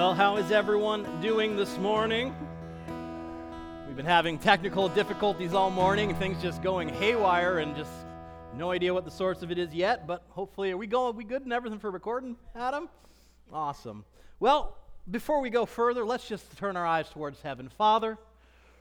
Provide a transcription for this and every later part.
Well, how is everyone doing this morning? We've been having technical difficulties all morning, things just going haywire, and just no idea what the source of it is yet. But hopefully, are we going? Are we good and everything for recording, Adam? Awesome. Well, before we go further, let's just turn our eyes towards heaven. Father,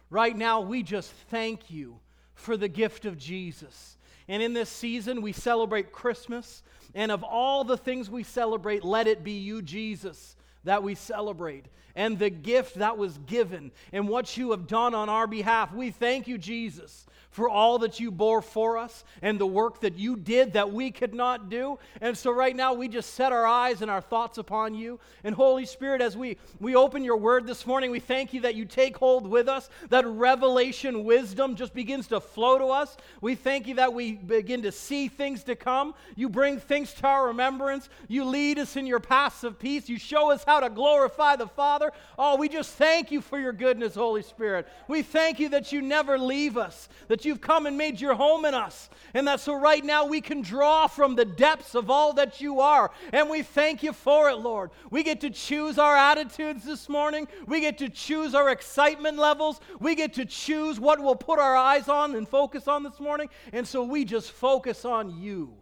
right now we just thank you for the gift of Jesus. And in this season, we celebrate Christmas. And of all the things we celebrate, let it be you, Jesus, that we celebrate and the gift that was given and what you have done on our behalf. We thank you, Jesus, for all that you bore for us and the work that you did that we could not do. And so right now we just set our eyes and our thoughts upon you. And Holy Spirit, as we, we open your word this morning, we thank you that you take hold with us, that revelation wisdom just begins to flow to us. We thank you that we begin to see things to come. You bring things to our remembrance. You lead us in your paths of peace. You show us how to glorify the Father. Oh, we just thank you for your goodness, Holy Spirit. We thank you that you never leave us, that you've come and made your home in us. And that so right now we can draw from the depths of all that you are. And we thank you for it, Lord. We get to choose our attitudes this morning. We get to choose our excitement levels. We get to choose what we'll put our eyes on and focus on this morning. And so we just focus on you.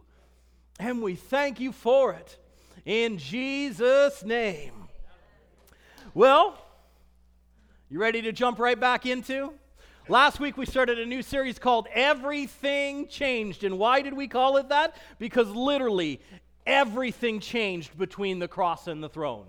And we thank you for it. In Jesus' name. Well, you ready to jump right back into? Last week we started a new series called Everything Changed. And why did we call it that? Because literally everything changed between the cross and the throne.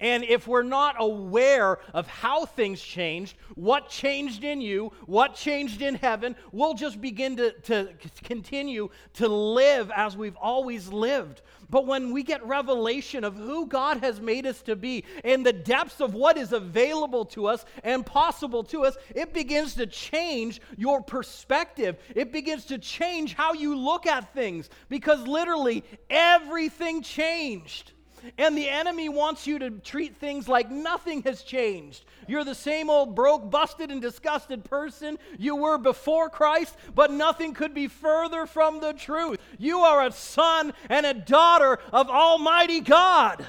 And if we're not aware of how things changed, what changed in you, what changed in heaven, we'll just begin to, to continue to live as we've always lived. But when we get revelation of who God has made us to be and the depths of what is available to us and possible to us, it begins to change your perspective. It begins to change how you look at things because literally everything changed. And the enemy wants you to treat things like nothing has changed. You're the same old broke, busted, and disgusted person you were before Christ, but nothing could be further from the truth. You are a son and a daughter of Almighty God.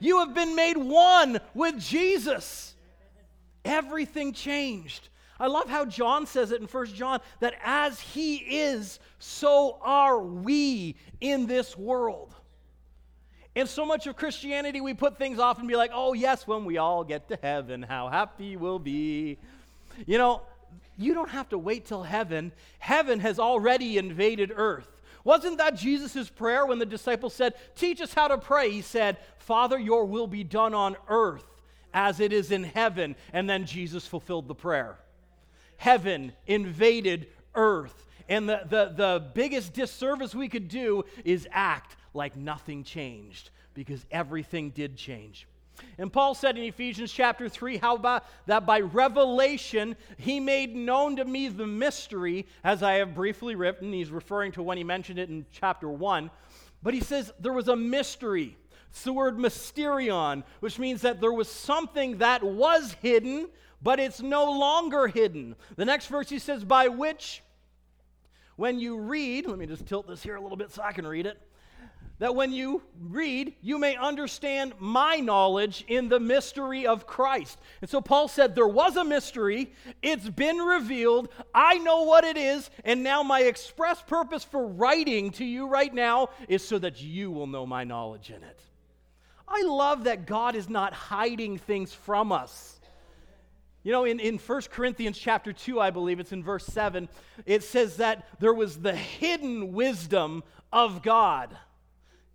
You have been made one with Jesus. Everything changed. I love how John says it in 1 John that as he is, so are we in this world. In so much of Christianity, we put things off and be like, oh, yes, when we all get to heaven, how happy we'll be. You know, you don't have to wait till heaven. Heaven has already invaded earth. Wasn't that Jesus' prayer when the disciples said, Teach us how to pray? He said, Father, your will be done on earth as it is in heaven. And then Jesus fulfilled the prayer. Heaven invaded earth. And the, the, the biggest disservice we could do is act like nothing changed because everything did change. And Paul said in Ephesians chapter 3 how about that by revelation he made known to me the mystery, as I have briefly written. He's referring to when he mentioned it in chapter 1. But he says there was a mystery. It's the word mysterion, which means that there was something that was hidden, but it's no longer hidden. The next verse he says, by which, when you read, let me just tilt this here a little bit so I can read it that when you read, you may understand my knowledge in the mystery of Christ. And so Paul said, There was a mystery, it's been revealed, I know what it is, and now my express purpose for writing to you right now is so that you will know my knowledge in it. I love that God is not hiding things from us. You know, in, in 1 Corinthians chapter 2, I believe it's in verse 7, it says that there was the hidden wisdom of God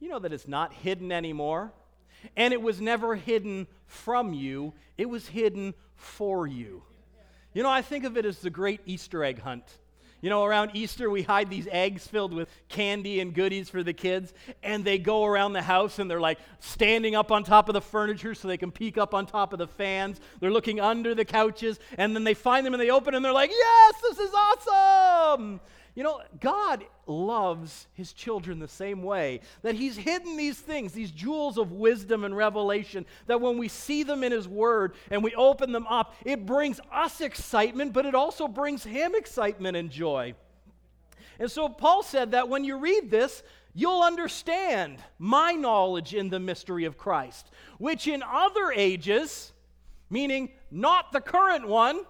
you know that it's not hidden anymore. And it was never hidden from you, it was hidden for you. You know, I think of it as the great Easter egg hunt. You know, around Easter, we hide these eggs filled with candy and goodies for the kids, and they go around the house and they're like standing up on top of the furniture so they can peek up on top of the fans. They're looking under the couches, and then they find them and they open and they're like, Yes, this is awesome! You know, God loves his children the same way. That he's hidden these things, these jewels of wisdom and revelation, that when we see them in his word and we open them up, it brings us excitement, but it also brings him excitement and joy. And so Paul said that when you read this, you'll understand my knowledge in the mystery of Christ, which in other ages, meaning not the current one,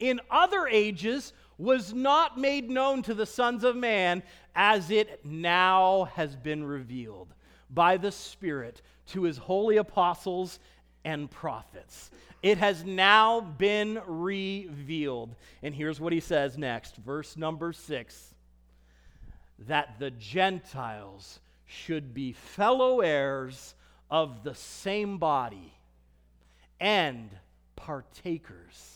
in other ages was not made known to the sons of man as it now has been revealed by the Spirit to his holy apostles and prophets. It has now been revealed. And here's what he says next, verse number six that the Gentiles should be fellow heirs of the same body and partakers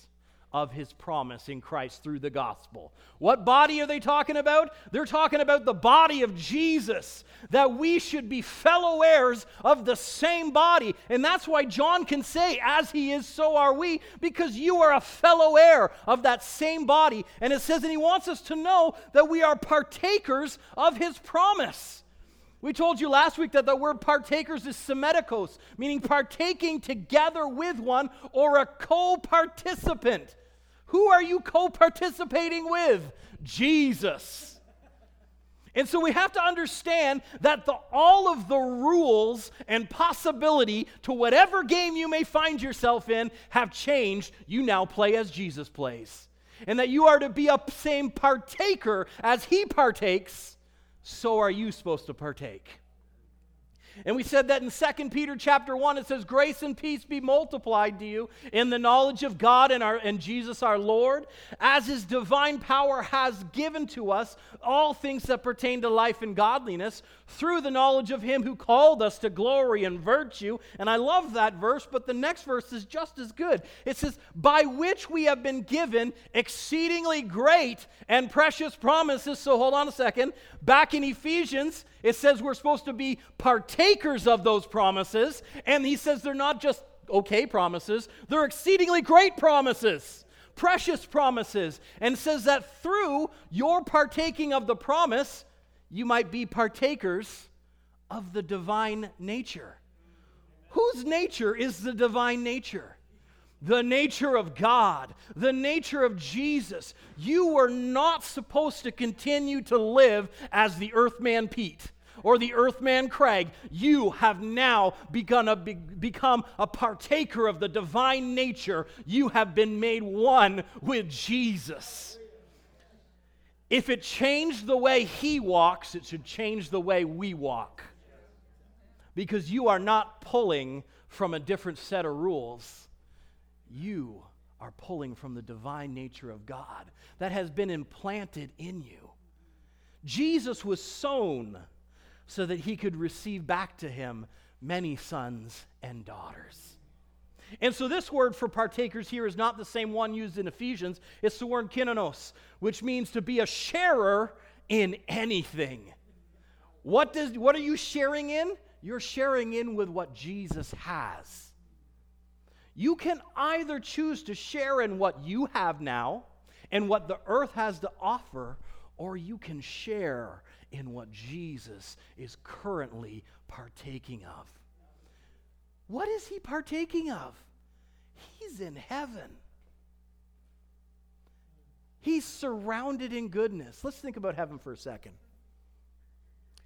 of his promise in Christ through the gospel. What body are they talking about? They're talking about the body of Jesus, that we should be fellow heirs of the same body. And that's why John can say, As he is, so are we, because you are a fellow heir of that same body. And it says, and he wants us to know that we are partakers of his promise. We told you last week that the word partakers is summetochos, meaning partaking together with one or a co participant. Who are you co participating with? Jesus. And so we have to understand that the, all of the rules and possibility to whatever game you may find yourself in have changed. You now play as Jesus plays. And that you are to be a same partaker as he partakes so are you supposed to partake. And we said that in 2 Peter chapter 1, it says, Grace and peace be multiplied to you in the knowledge of God and, our, and Jesus our Lord, as his divine power has given to us all things that pertain to life and godliness, through the knowledge of him who called us to glory and virtue. And I love that verse, but the next verse is just as good. It says, By which we have been given exceedingly great and precious promises. So hold on a second. Back in Ephesians, it says we're supposed to be partakers of those promises. And he says they're not just okay promises, they're exceedingly great promises, precious promises. And says that through your partaking of the promise, you might be partakers of the divine nature. Whose nature is the divine nature? the nature of God, the nature of Jesus. You were not supposed to continue to live as the earthman Pete or the earthman Craig. You have now begun a, be, become a partaker of the divine nature. You have been made one with Jesus. If it changed the way he walks, it should change the way we walk. Because you are not pulling from a different set of rules you are pulling from the divine nature of God that has been implanted in you. Jesus was sown so that he could receive back to him many sons and daughters. And so, this word for partakers here is not the same one used in Ephesians. It's the word koinonos, which means to be a sharer in anything. What, does, what are you sharing in? You're sharing in with what Jesus has. You can either choose to share in what you have now and what the earth has to offer, or you can share in what Jesus is currently partaking of. What is he partaking of? He's in heaven. He's surrounded in goodness. Let's think about heaven for a second.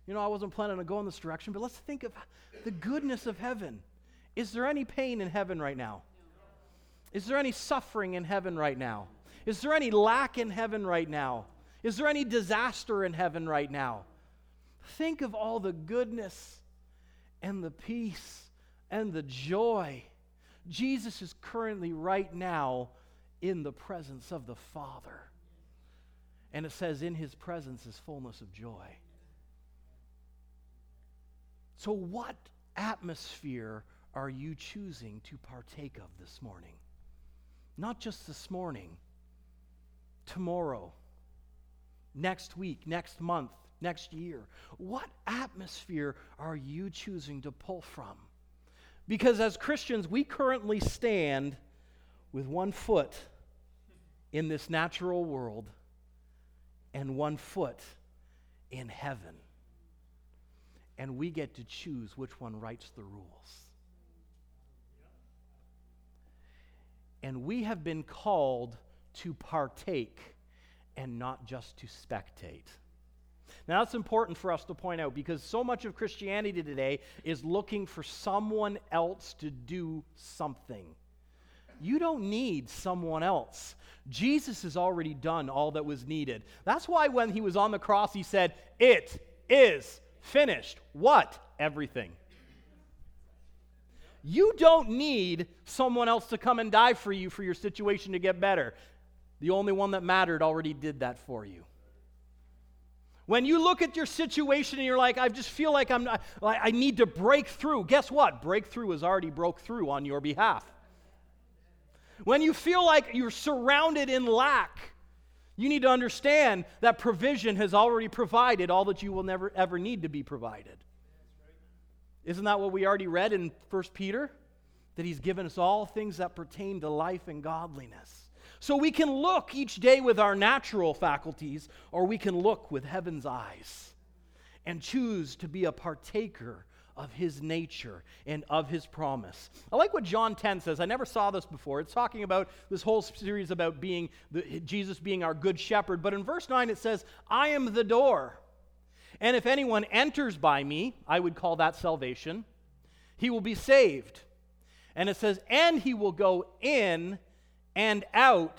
You know, I wasn't planning on going this direction, but let's think of the goodness of heaven. Is there any pain in heaven right now? Is there any suffering in heaven right now? Is there any lack in heaven right now? Is there any disaster in heaven right now? Think of all the goodness and the peace and the joy. Jesus is currently right now in the presence of the Father. And it says, in his presence is fullness of joy. So, what atmosphere are you choosing to partake of this morning? Not just this morning, tomorrow, next week, next month, next year. What atmosphere are you choosing to pull from? Because as Christians, we currently stand with one foot in this natural world and one foot in heaven. And we get to choose which one writes the rules. And we have been called to partake and not just to spectate. Now, that's important for us to point out because so much of Christianity today is looking for someone else to do something. You don't need someone else. Jesus has already done all that was needed. That's why when he was on the cross, he said, It is finished. What? Everything. You don't need someone else to come and die for you for your situation to get better. The only one that mattered already did that for you. When you look at your situation and you're like, I just feel like I'm not, I need to break through. Guess what? Breakthrough has already broke through on your behalf. When you feel like you're surrounded in lack, you need to understand that provision has already provided all that you will never ever need to be provided. Isn't that what we already read in 1 Peter? That he's given us all things that pertain to life and godliness. So we can look each day with our natural faculties, or we can look with heaven's eyes and choose to be a partaker of his nature and of his promise. I like what John 10 says. I never saw this before. It's talking about this whole series about being the, Jesus being our good shepherd. But in verse 9 it says, I am the door. And if anyone enters by me, I would call that salvation, he will be saved. And it says, and he will go in and out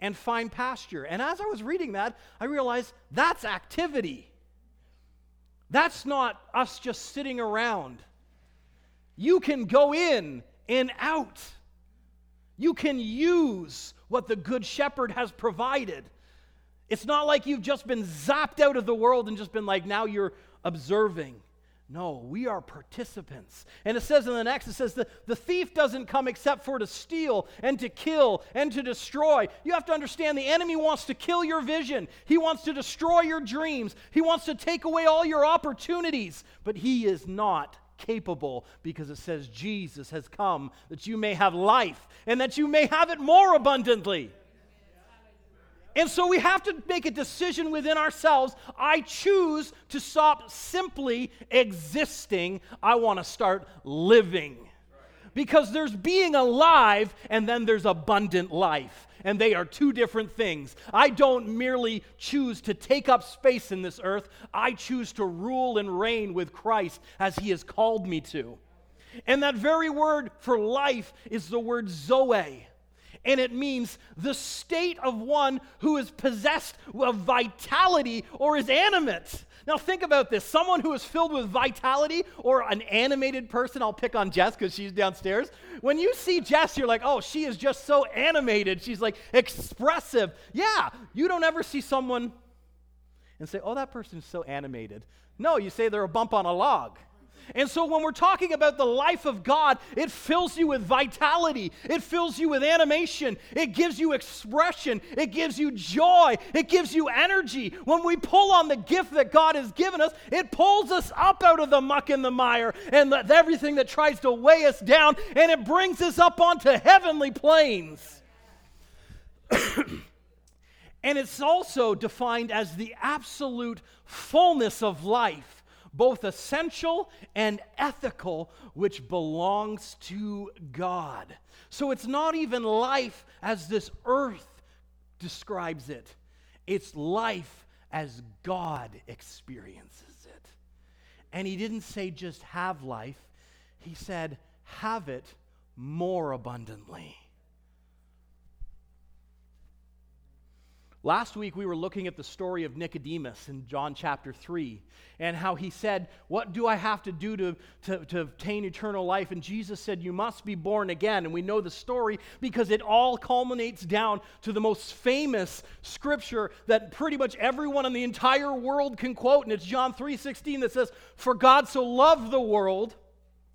and find pasture. And as I was reading that, I realized that's activity. That's not us just sitting around. You can go in and out. You can use what the Good Shepherd has provided. It's not like you've just been zapped out of the world and just been like, now you're observing. No, we are participants. And it says in the next, it says, the, the thief doesn't come except for to steal and to kill and to destroy. You have to understand the enemy wants to kill your vision, he wants to destroy your dreams, he wants to take away all your opportunities, but he is not capable because it says Jesus has come that you may have life and that you may have it more abundantly. And so we have to make a decision within ourselves. I choose to stop simply existing. I want to start living. Because there's being alive and then there's abundant life. And they are two different things. I don't merely choose to take up space in this earth, I choose to rule and reign with Christ as He has called me to. And that very word for life is the word Zoe and it means the state of one who is possessed of vitality or is animate. Now, think about this someone who is filled with vitality or an animated person, I'll pick on Jess because she's downstairs. When you see Jess, you're like, oh, she is just so animated. She's like expressive. Yeah, you don't ever see someone and say, oh, that person is so animated. No, you say they're a bump on a log. And so when we're talking about the life of God, it fills you with vitality, it fills you with animation, it gives you expression, it gives you joy, it gives you energy. When we pull on the gift that God has given us, it pulls us up out of the muck and the mire and the, everything that tries to weigh us down, and it brings us up onto heavenly planes. and it's also defined as the absolute fullness of life both essential and ethical, which belongs to God. So it's not even life as this earth describes it, it's life as God experiences it. And he didn't say just have life, he said have it more abundantly. Last week, we were looking at the story of Nicodemus in John chapter 3 and how he said, What do I have to do to, to, to, obtain eternal life? And Jesus said, You must be born again. And we know the story because it all culminates down to the most famous scripture that pretty much everyone in the entire world can quote. And it's John 3 16 that says, For God so loved the world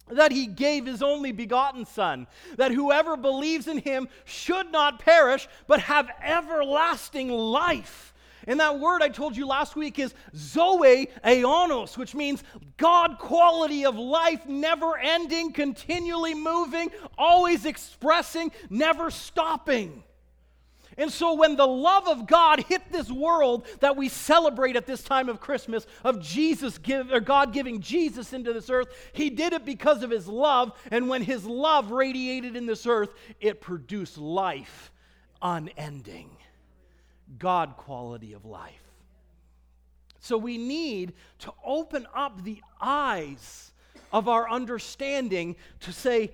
that he gave his only begotten Son, that whoever believes in him should not perish, but have everlasting life. And that word I told you last week is Zoe aionios, which means God quality of life, never ending, continually moving, always expressing, never stopping. And so, when the love of God hit this world that we celebrate at this time of Christmas, of Jesus give, or God giving Jesus into this earth, He did it because of His love. And when His love radiated in this earth, it produced life unending. God quality of life. So we need to open up the eyes of our understanding to say,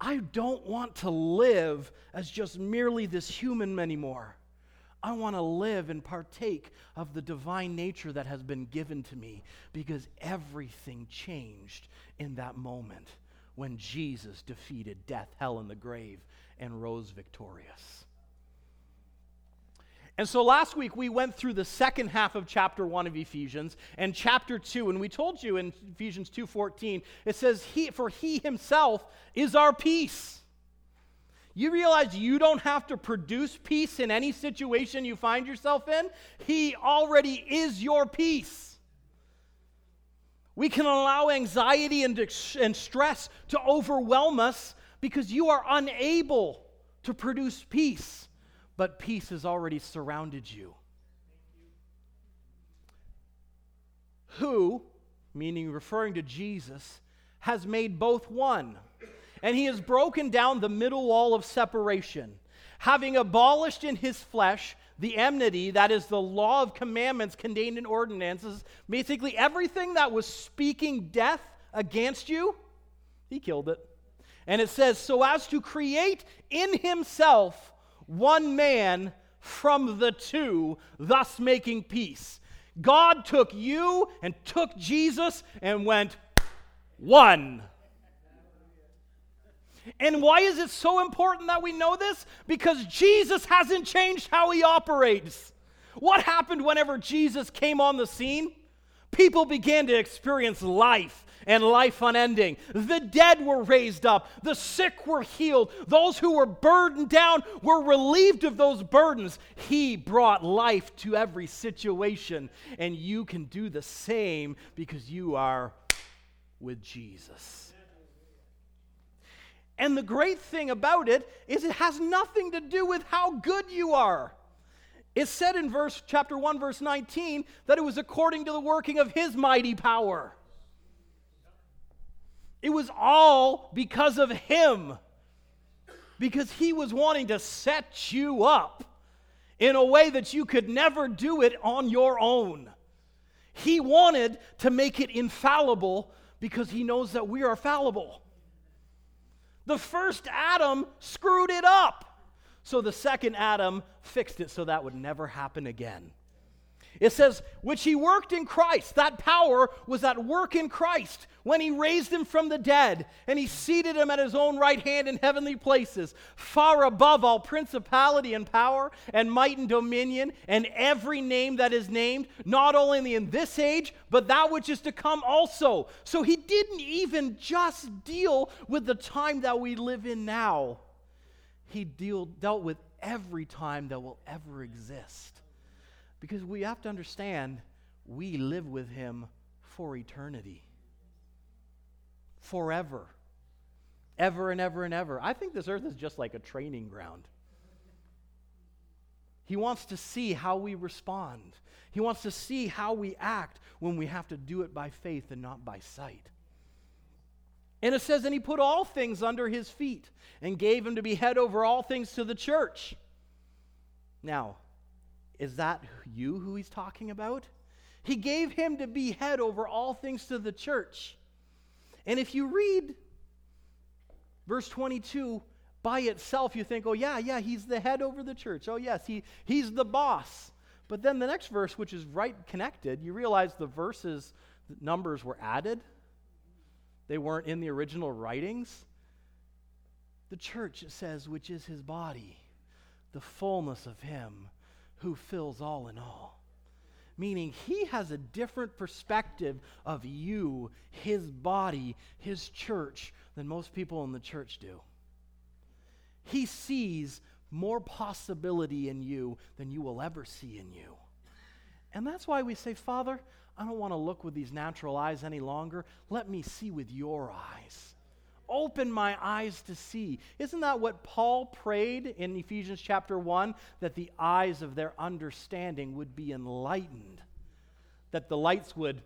I don't want to live as just merely this human anymore. I want to live and partake of the divine nature that has been given to me because everything changed in that moment when Jesus defeated death, hell, and the grave and rose victorious. And so last week we went through the second half of chapter 1 of Ephesians and chapter 2 and we told you in Ephesians 2:14 it says he for he himself is our peace. You realize you don't have to produce peace in any situation you find yourself in? He already is your peace. We can allow anxiety and, and stress to overwhelm us because you are unable to produce peace but peace has already surrounded you. Who, meaning referring to Jesus, has made both one. And he has broken down the middle wall of separation, having abolished in his flesh the enmity, that is the law of commandments contained in ordinances, basically everything that was speaking death against you, he killed it. And it says, so as to create in himself one man from the two, thus making peace. God took you and took Jesus and went one. And why is it so important that we know this? Because Jesus hasn't changed how he operates. What happened whenever Jesus came on the scene? People began to experience life and life unending. The dead were raised up, the sick were healed, those who were burdened down were relieved of those burdens. He brought life to every situation, and you can do the same because you are with Jesus. And the great thing about it is it has nothing to do with how good you are. It said in verse chapter 1 verse 19 that it was according to the working of his mighty power. It was all because of him. Because he was wanting to set you up in a way that you could never do it on your own. He wanted to make it infallible because he knows that we are fallible. The first Adam screwed it up. So the second Adam fixed it so that would never happen again. It says, which he worked in Christ. That power was at work in Christ when he raised him from the dead and he seated him at his own right hand in heavenly places, far above all principality and power and might and dominion and every name that is named, not only in this age, but that which is to come also. So he didn't even just deal with the time that we live in now, he deal, dealt with every time that will ever exist. Because we have to understand we live with him for eternity, forever, ever and ever and ever. I think this earth is just like a training ground. He wants to see how we respond. He wants to see how we act when we have to do it by faith and not by sight. And it says, and he put all things under his feet and gave him to be head over all things to the church. Now, is that you who he's talking about? He gave him to be head over all things to the church. And if you read verse 22 by itself, you think, oh, yeah, yeah, he's the head over the church. Oh, yes, he, he's the boss. But then the next verse, which is right connected, you realize the verses, the numbers were added, they weren't in the original writings. The church, it says, which is his body, the fullness of him who fills all in all. Meaning, he has a different perspective of you, his body, his church, than most people in the church do. He sees more possibility in you than you will ever see in you. And that's why we say, Father, I don't want to look with these natural eyes any longer. Let me see with your eyes. Open my eyes to see. Isn't that what Paul prayed in Ephesians chapter 1? That the eyes of their understanding would be enlightened, that the lights would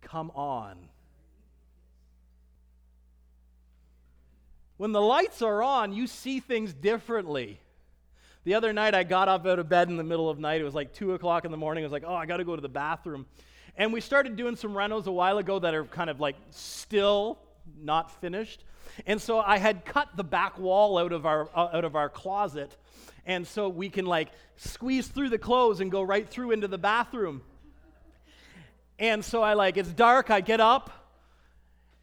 come on. When the lights are on, you see things differently. The other night, I got up out of bed in the middle of night. It was like 2 o'clock in the morning. I was like, oh, I got to go to the bathroom. And we started doing some renos a while ago that are kind of like still not finished. And so I had cut the back wall out of our, uh, out of our closet. And so we can like squeeze through the clothes and go right through into the bathroom. And so I like, it's dark, I get up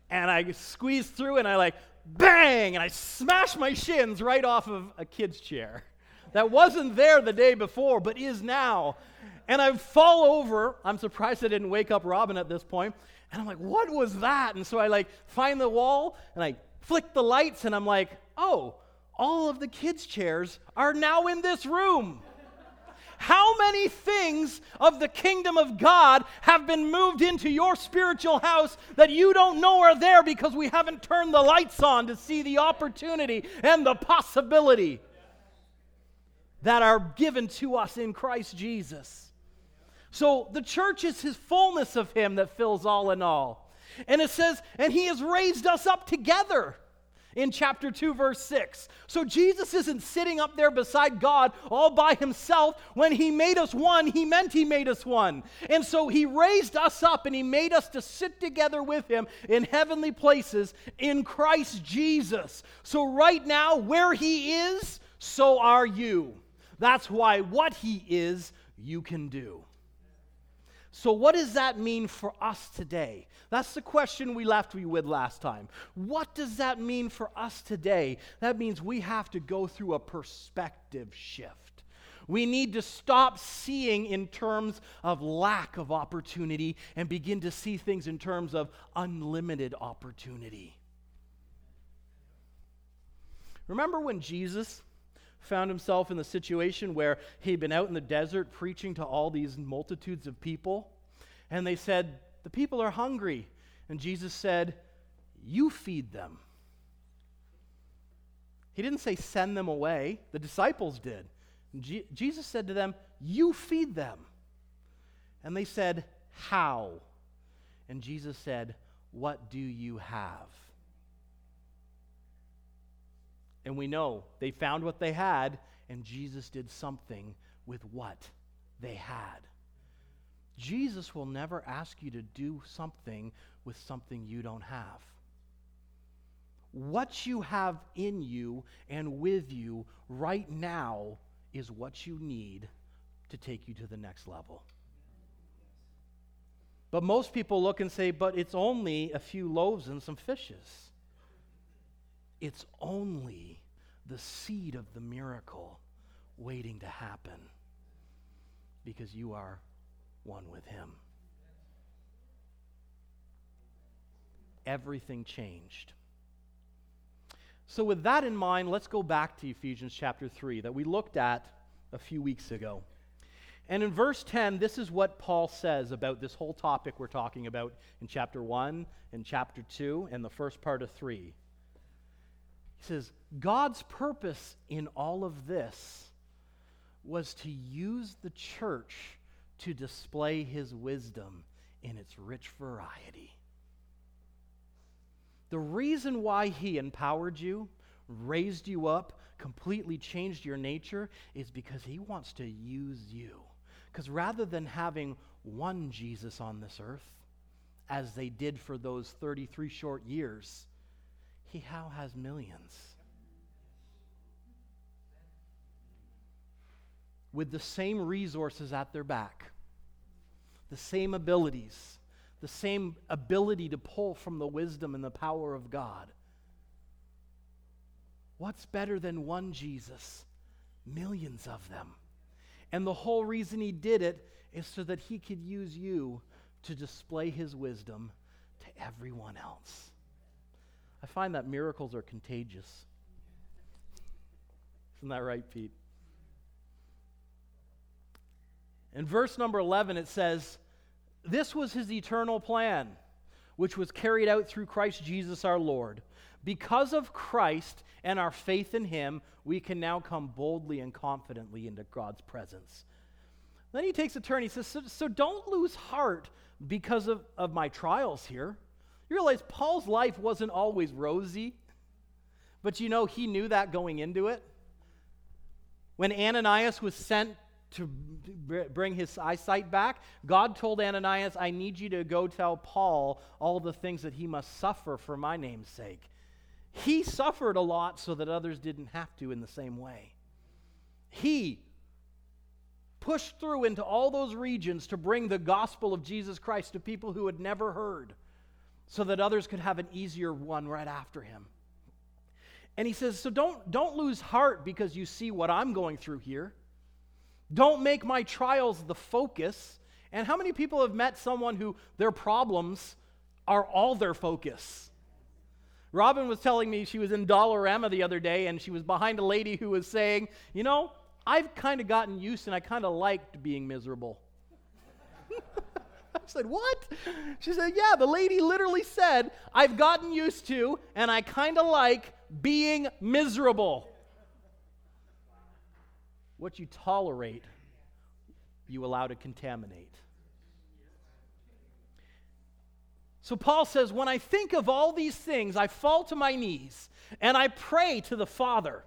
and I squeeze through and I like, bang, and I smash my shins right off of a kid's chair that wasn't there the day before, but is now. And I fall over. I'm surprised I didn't wake up Robin at this point. And I'm like, what was that? And so I like find the wall and I flick the lights and I'm like, oh, all of the kids' chairs are now in this room. How many things of the kingdom of God have been moved into your spiritual house that you don't know are there because we haven't turned the lights on to see the opportunity and the possibility? that are given to us in Christ Jesus. So the church is his fullness of him that fills all in all. And it says, and he has raised us up together in chapter 2, verse 6. So Jesus isn't sitting up there beside God all by himself. When he made us one, he meant he made us one. And so he raised us up and he made us to sit together with him in heavenly places in Christ Jesus. So right now, where he is, so are you. That's why what He is, you can do. So, what does that mean for us today? That's the question we left you with last time. What does that mean for us today? That means we have to go through a perspective shift. We need to stop seeing in terms of lack of opportunity and begin to see things in terms of unlimited opportunity. Remember when Jesus found himself in the situation where he'd been out in the desert preaching to all these multitudes of people. And they said, The people are hungry. And Jesus said, You feed them. He didn't say send them away, the disciples did. Jesus said to them, You feed them. And they said, How? And Jesus said, What do you have? And we know they found what they had, and Jesus did something with what they had. Jesus will never ask you to do something with something you don't have. What you have in you and with you right now is what you need to take you to the next level. But most people look and say, but it's only a few loaves and some fishes. It's only the seed of the miracle waiting to happen because you are one with Him. Everything changed. So, with that in mind, let's go back to Ephesians chapter 3 that we looked at a few weeks ago. And in verse 10, this is what Paul says about this whole topic we're talking about in chapter 1 and chapter 2 and the first part of 3. He says, God's purpose in all of this was to use the church to display his wisdom in its rich variety. The reason why he empowered you, raised you up, completely changed your nature is because he wants to use you. Because rather than having one Jesus on this earth, as they did for those 33 short years, he how has millions. With the same resources at their back, the same abilities, the same ability to pull from the wisdom and the power of God. What's better than one Jesus? Millions of them. And the whole reason he did it is so that he could use you to display his wisdom to everyone else. I find that miracles are contagious. Isn't that right, Pete? In verse number 11, it says, This was his eternal plan, which was carried out through Christ Jesus our Lord. Because of Christ and our faith in him, we can now come boldly and confidently into God's presence. Then he takes a turn. He says, So, so don't lose heart because of, of my trials here. You realize Paul's life wasn't always rosy, but you know, he knew that going into it. When Ananias was sent to bring his eyesight back, God told Ananias, I need you to go tell Paul all the things that he must suffer for my name's sake. He suffered a lot so that others didn't have to in the same way. He pushed through into all those regions to bring the gospel of Jesus Christ to people who had never heard so that others could have an easier one right after him. And he says, So don't, don't lose heart because you see what I'm going through here. Don't make my trials the focus. And how many people have met someone who their problems are all their focus? Robin was telling me she was in Dollarama the other day and she was behind a lady who was saying, You know, I've kind of gotten used and I kind of liked being miserable. I said, What? She said, Yeah, the lady literally said, I've gotten used to and I kind of like being miserable. What you tolerate, you allow to contaminate. So Paul says, When I think of all these things, I fall to my knees and I pray to the Father,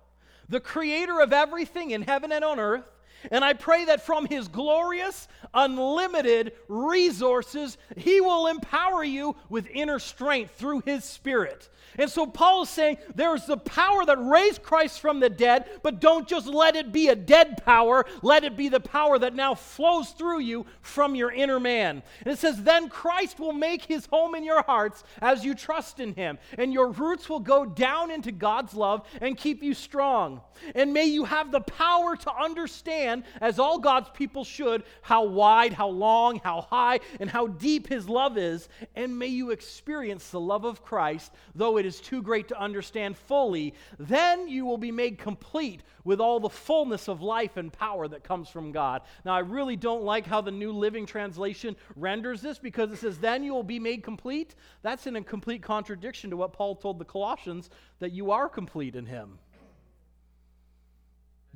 the creator of everything in heaven and on earth. And I pray that from his glorious, unlimited resources, he will empower you with inner strength through his spirit and so Paul is saying there's the power that raised Christ from the dead, but don't just let it be a dead power. Let it be the power that now flows through you from your inner man. And it says, Then Christ will make his home in your hearts as you trust in him, and your roots will go down into God's love and keep you strong. And may you have the power to understand, as all God's people should, how wide, how long, how high, and how deep his love is. And may you experience the love of Christ, though it is too great to understand fully, then you will be made complete with all the fullness of life and power that comes from God. Now, I really don't like how the New Living Translation renders this because it says, then you will be made complete. That's in a complete contradiction to what Paul told the Colossians that you are complete in Him.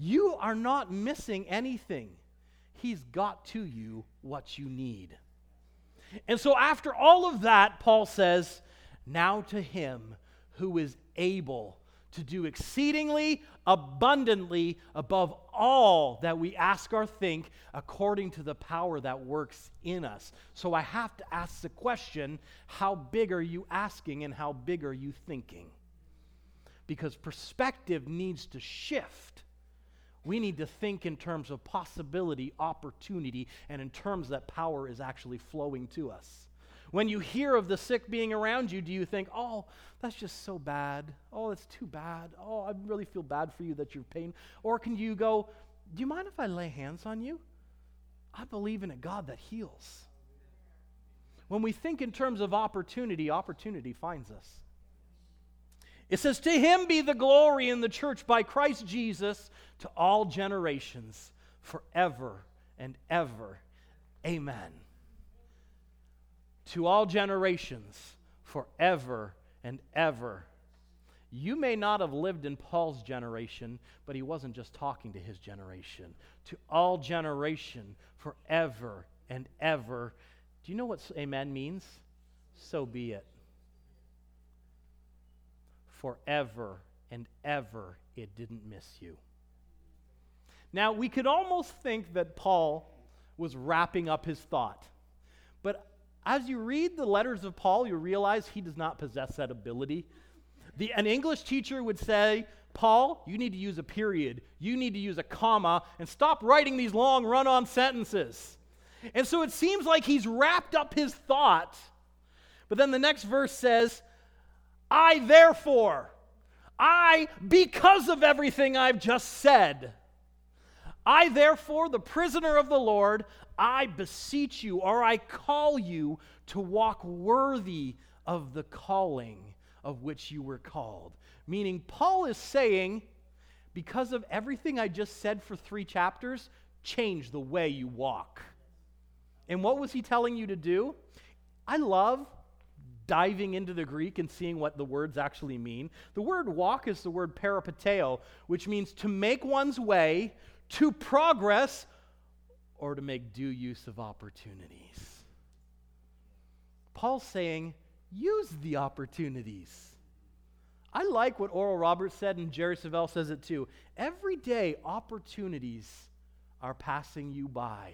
You are not missing anything. He's got to you what you need. And so, after all of that, Paul says, Now to him who is able to do exceedingly abundantly above all that we ask or think according to the power that works in us. So I have to ask the question how big are you asking and how big are you thinking? Because perspective needs to shift. We need to think in terms of possibility, opportunity, and in terms that power is actually flowing to us. When you hear of the sick being around you, do you think, oh, that's just so bad? Oh, that's too bad. Oh, I really feel bad for you that you're pain. Or can you go, do you mind if I lay hands on you? I believe in a God that heals. When we think in terms of opportunity, opportunity finds us. It says, To him be the glory in the church by Christ Jesus to all generations, forever and ever. Amen to all generations forever and ever. You may not have lived in Paul's generation, but he wasn't just talking to his generation. To all generation forever and ever. Do you know what amen means? So be it. Forever and ever, it didn't miss you. Now, we could almost think that Paul was wrapping up his thought. But as you read the letters of Paul, you realize he does not possess that ability. The, an English teacher would say, Paul, you need to use a period, you need to use a comma, and stop writing these long run on sentences. And so it seems like he's wrapped up his thought. But then the next verse says, I therefore, I, because of everything I've just said, I, therefore, the prisoner of the Lord, I beseech you, or I call you to walk worthy of the calling of which you were called. Meaning, Paul is saying, because of everything I just said for three chapters, change the way you walk. And what was he telling you to do? I love diving into the Greek and seeing what the words actually mean. The word walk is the word peripateo, which means to make one's way, to progress or to make due use of opportunities. Paul's saying, use the opportunities. I like what Oral Roberts said, and Jerry Savelle says it too. Every day, opportunities are passing you by.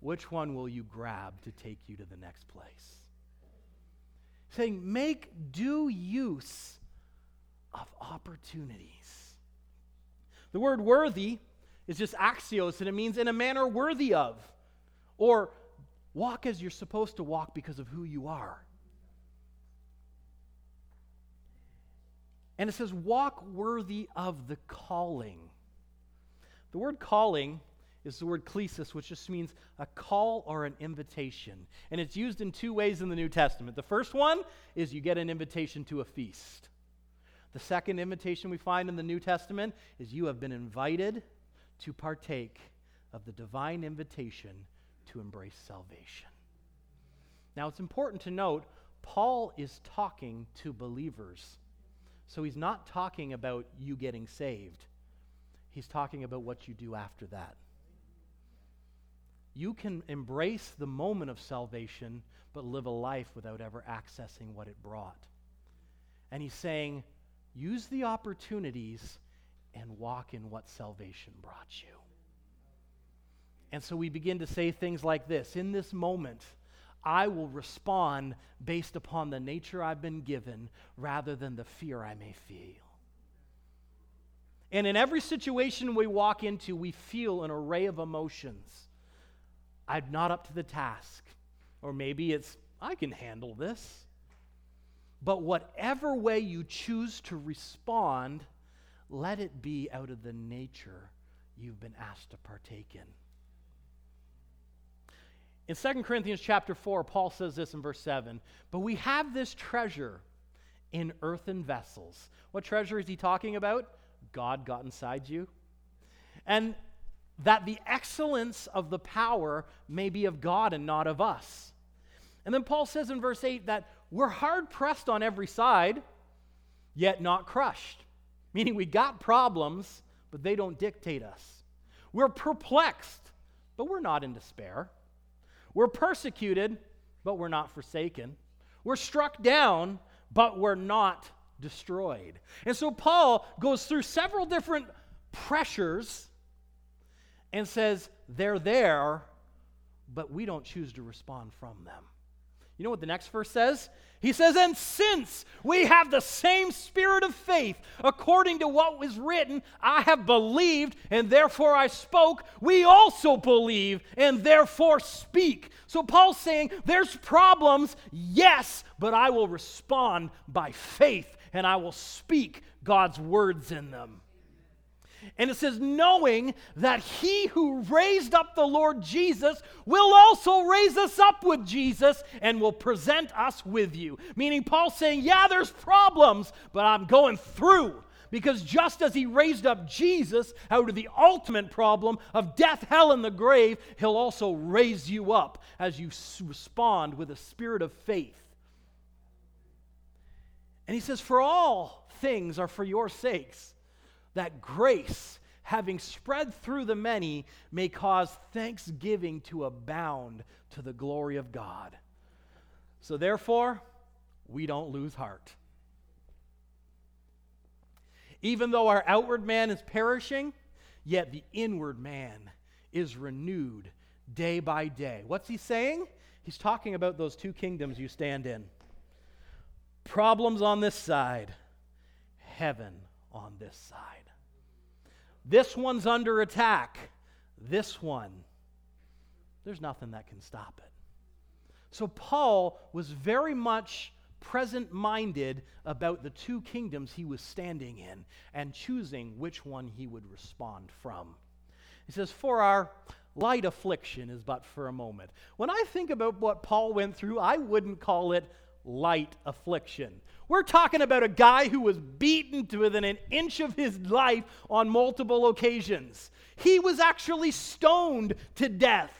Which one will you grab to take you to the next place? Saying, make due use of opportunities. The word worthy is just axios, and it means in a manner worthy of, or walk as you're supposed to walk because of who you are. And it says, walk worthy of the calling. The word calling is the word klesis, which just means a call or an invitation. And it's used in two ways in the New Testament. The first one is you get an invitation to a feast. The second invitation we find in the New Testament is you have been invited to partake of the divine invitation to embrace salvation. Now, it's important to note Paul is talking to believers. So he's not talking about you getting saved, he's talking about what you do after that. You can embrace the moment of salvation, but live a life without ever accessing what it brought. And he's saying, use the opportunities and walk in what salvation brought you. And so we begin to say things like this In this moment, I will respond based upon the nature I've been given rather than the fear I may feel. And in every situation we walk into, we feel an array of emotions. I'm not up to the task. Or maybe it's, I can handle this. But whatever way you choose to respond, let it be out of the nature you've been asked to partake in. In 2 Corinthians chapter 4, Paul says this in verse 7 But we have this treasure in earthen vessels. What treasure is he talking about? God got inside you. And that the excellence of the power may be of God and not of us. And then Paul says in verse 8 that we're hard pressed on every side, yet not crushed. Meaning we got problems, but they don't dictate us. We're perplexed, but we're not in despair. We're persecuted, but we're not forsaken. We're struck down, but we're not destroyed. And so Paul goes through several different pressures and says, they're there, but we don't choose to respond from them. You know what the next verse says? He says, And since we have the same spirit of faith, according to what was written, I have believed, and therefore I spoke, we also believe, and therefore speak. So Paul's saying, There's problems, yes, but I will respond by faith, and I will speak God's words in them. And it says, knowing that he who raised up the Lord Jesus will also raise us up with Jesus and will present us with you. Meaning, Paul's saying, yeah, there's problems, but I'm going through. Because just as he raised up Jesus out of the ultimate problem of death, hell, and the grave, he'll also raise you up as you respond with a spirit of faith. And he says, For all things are for your sakes that grace, having spread through the many, may cause thanksgiving to abound to the glory of God. So, therefore, we don't lose heart. Even though our outward man is perishing, yet the inward man is renewed day by day. What's he saying? He's talking about those two kingdoms you stand in problems on this side, heaven on this side. This one's under attack. This one, there's nothing that can stop it. So Paul was very much present minded about the two kingdoms he was standing in and choosing which one he would respond from. He says, For our light affliction is but for a moment. When I think about what Paul went through, I wouldn't call it light affliction. We're talking about a guy who was beaten to within an inch of his life on multiple occasions. He was actually stoned to death,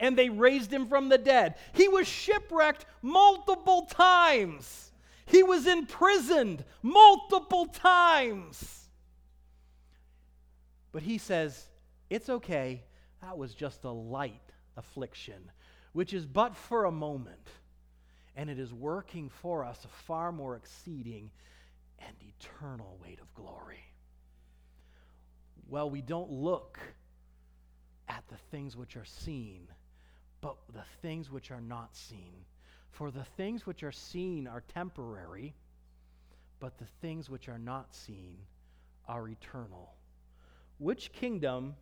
and they raised him from the dead. He was shipwrecked multiple times. He was imprisoned multiple times. But he says, It's okay. That was just a light affliction, which is but for a moment and it is working for us a far more exceeding and eternal weight of glory. Well, we don't look at the things which are seen, but the things which are not seen. For the things which are seen are temporary, but the things which are not seen are eternal. Which kingdom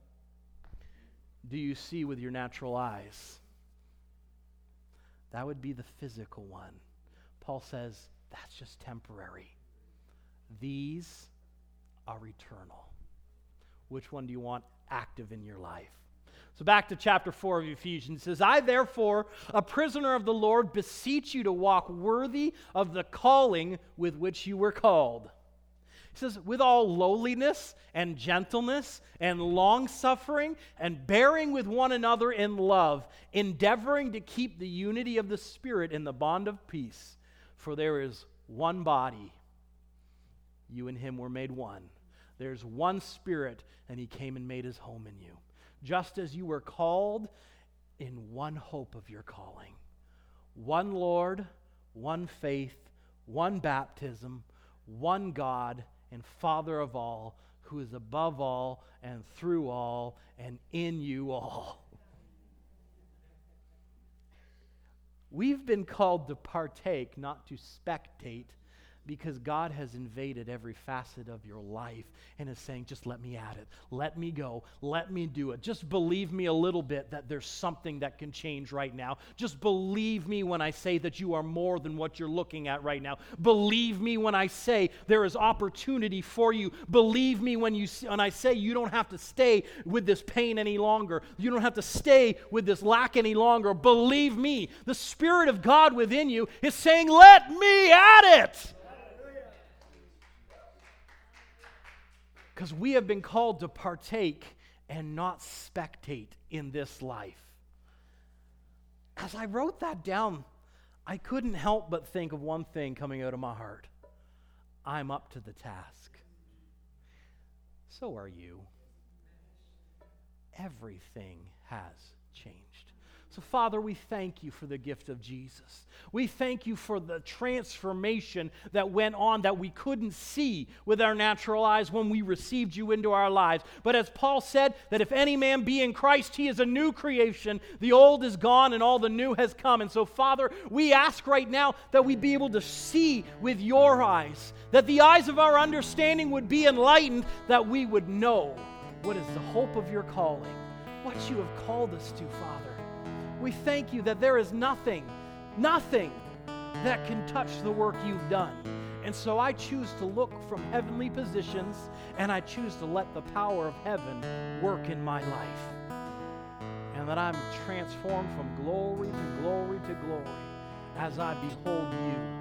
do you see with your natural eyes? That would be the physical one. Paul says that's just temporary. These are eternal. Which one do you want active in your life? So back to chapter 4 of Ephesians. It says, I therefore, a prisoner of the Lord, beseech you to walk worthy of the calling with which you were called. He says, with all lowliness and gentleness and long suffering and bearing with one another in love, endeavoring to keep the unity of the Spirit in the bond of peace. For there is one body. You and him were made one. There's one Spirit, and he came and made his home in you. Just as you were called in one hope of your calling one Lord, one faith, one baptism, one God and Father of all, who is above all and through all and in you all. We've been called to partake, not to spectate because God has invaded every facet of your life and is saying, just let me at it. Let me go. Let me do it. Just believe me a little bit that there's something that can change right now. Just believe me when I say that you are more than what you're looking at right now. Believe me when I say there is opportunity for you. Believe me when, you, when I say you don't have to stay with this pain any longer. You don't have to stay with this lack any longer. Believe me, the Spirit of God within you is saying, let me at it. Because we have been called to partake and not spectate in this life. As I wrote that down, I couldn't help but think of one thing coming out of my heart I'm up to the task. So are you. Everything has changed. So, Father, we thank you for the gift of Jesus. We thank you for the transformation that went on that we couldn't see with our natural eyes when we received you into our lives. But as Paul said, that if any man be in Christ, he is a new creation. The old is gone and all the new has come. And so, Father, we ask right now that we be able to see with your eyes, that the eyes of our understanding would be enlightened, that we would know what is the hope of your calling, what you have called us to, Father. We thank you that there is nothing, nothing that can touch the work you've done. And so I choose to look from heavenly positions and I choose to let the power of heaven work in my life. And that I'm transformed from glory to glory to glory as I behold you.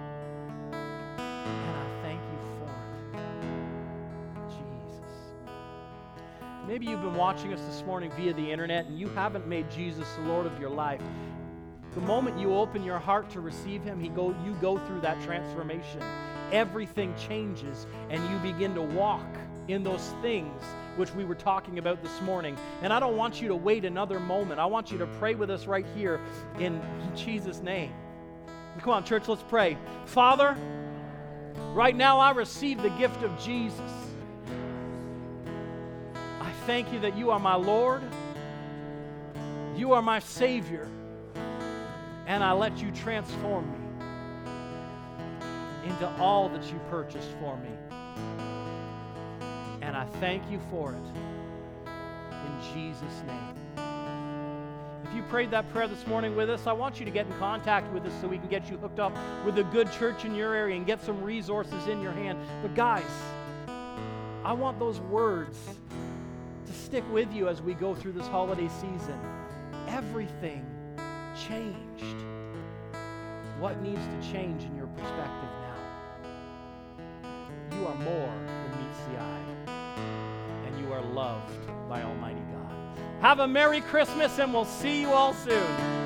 Maybe you've been watching us this morning via the internet and you haven't made Jesus the Lord of your life. The moment you open your heart to receive Him, he go, you go through that transformation. Everything changes, and you begin to walk in those things which we were talking about this morning. And I don't want you to wait another moment. I want you to pray with us right here in Jesus' name. Come on, church, let's pray. Father, right now I receive the gift of Jesus. Thank you that you are my Lord, you are my Savior and I let you transform me into all that you purchased for me. And I thank you for it. In Jesus' name. If you prayed that prayer this morning with us, I want you to get in contact with us so we can get you hooked up with a good church in your area and get some resources in your hand. But, guys, I want those words stick with you as we go through this holiday season. Everything changed? What needs to change in your perspective now? You are more than meets the eye, and you are loved by Almighty God. Have a Merry Christmas, and we'll see you all soon.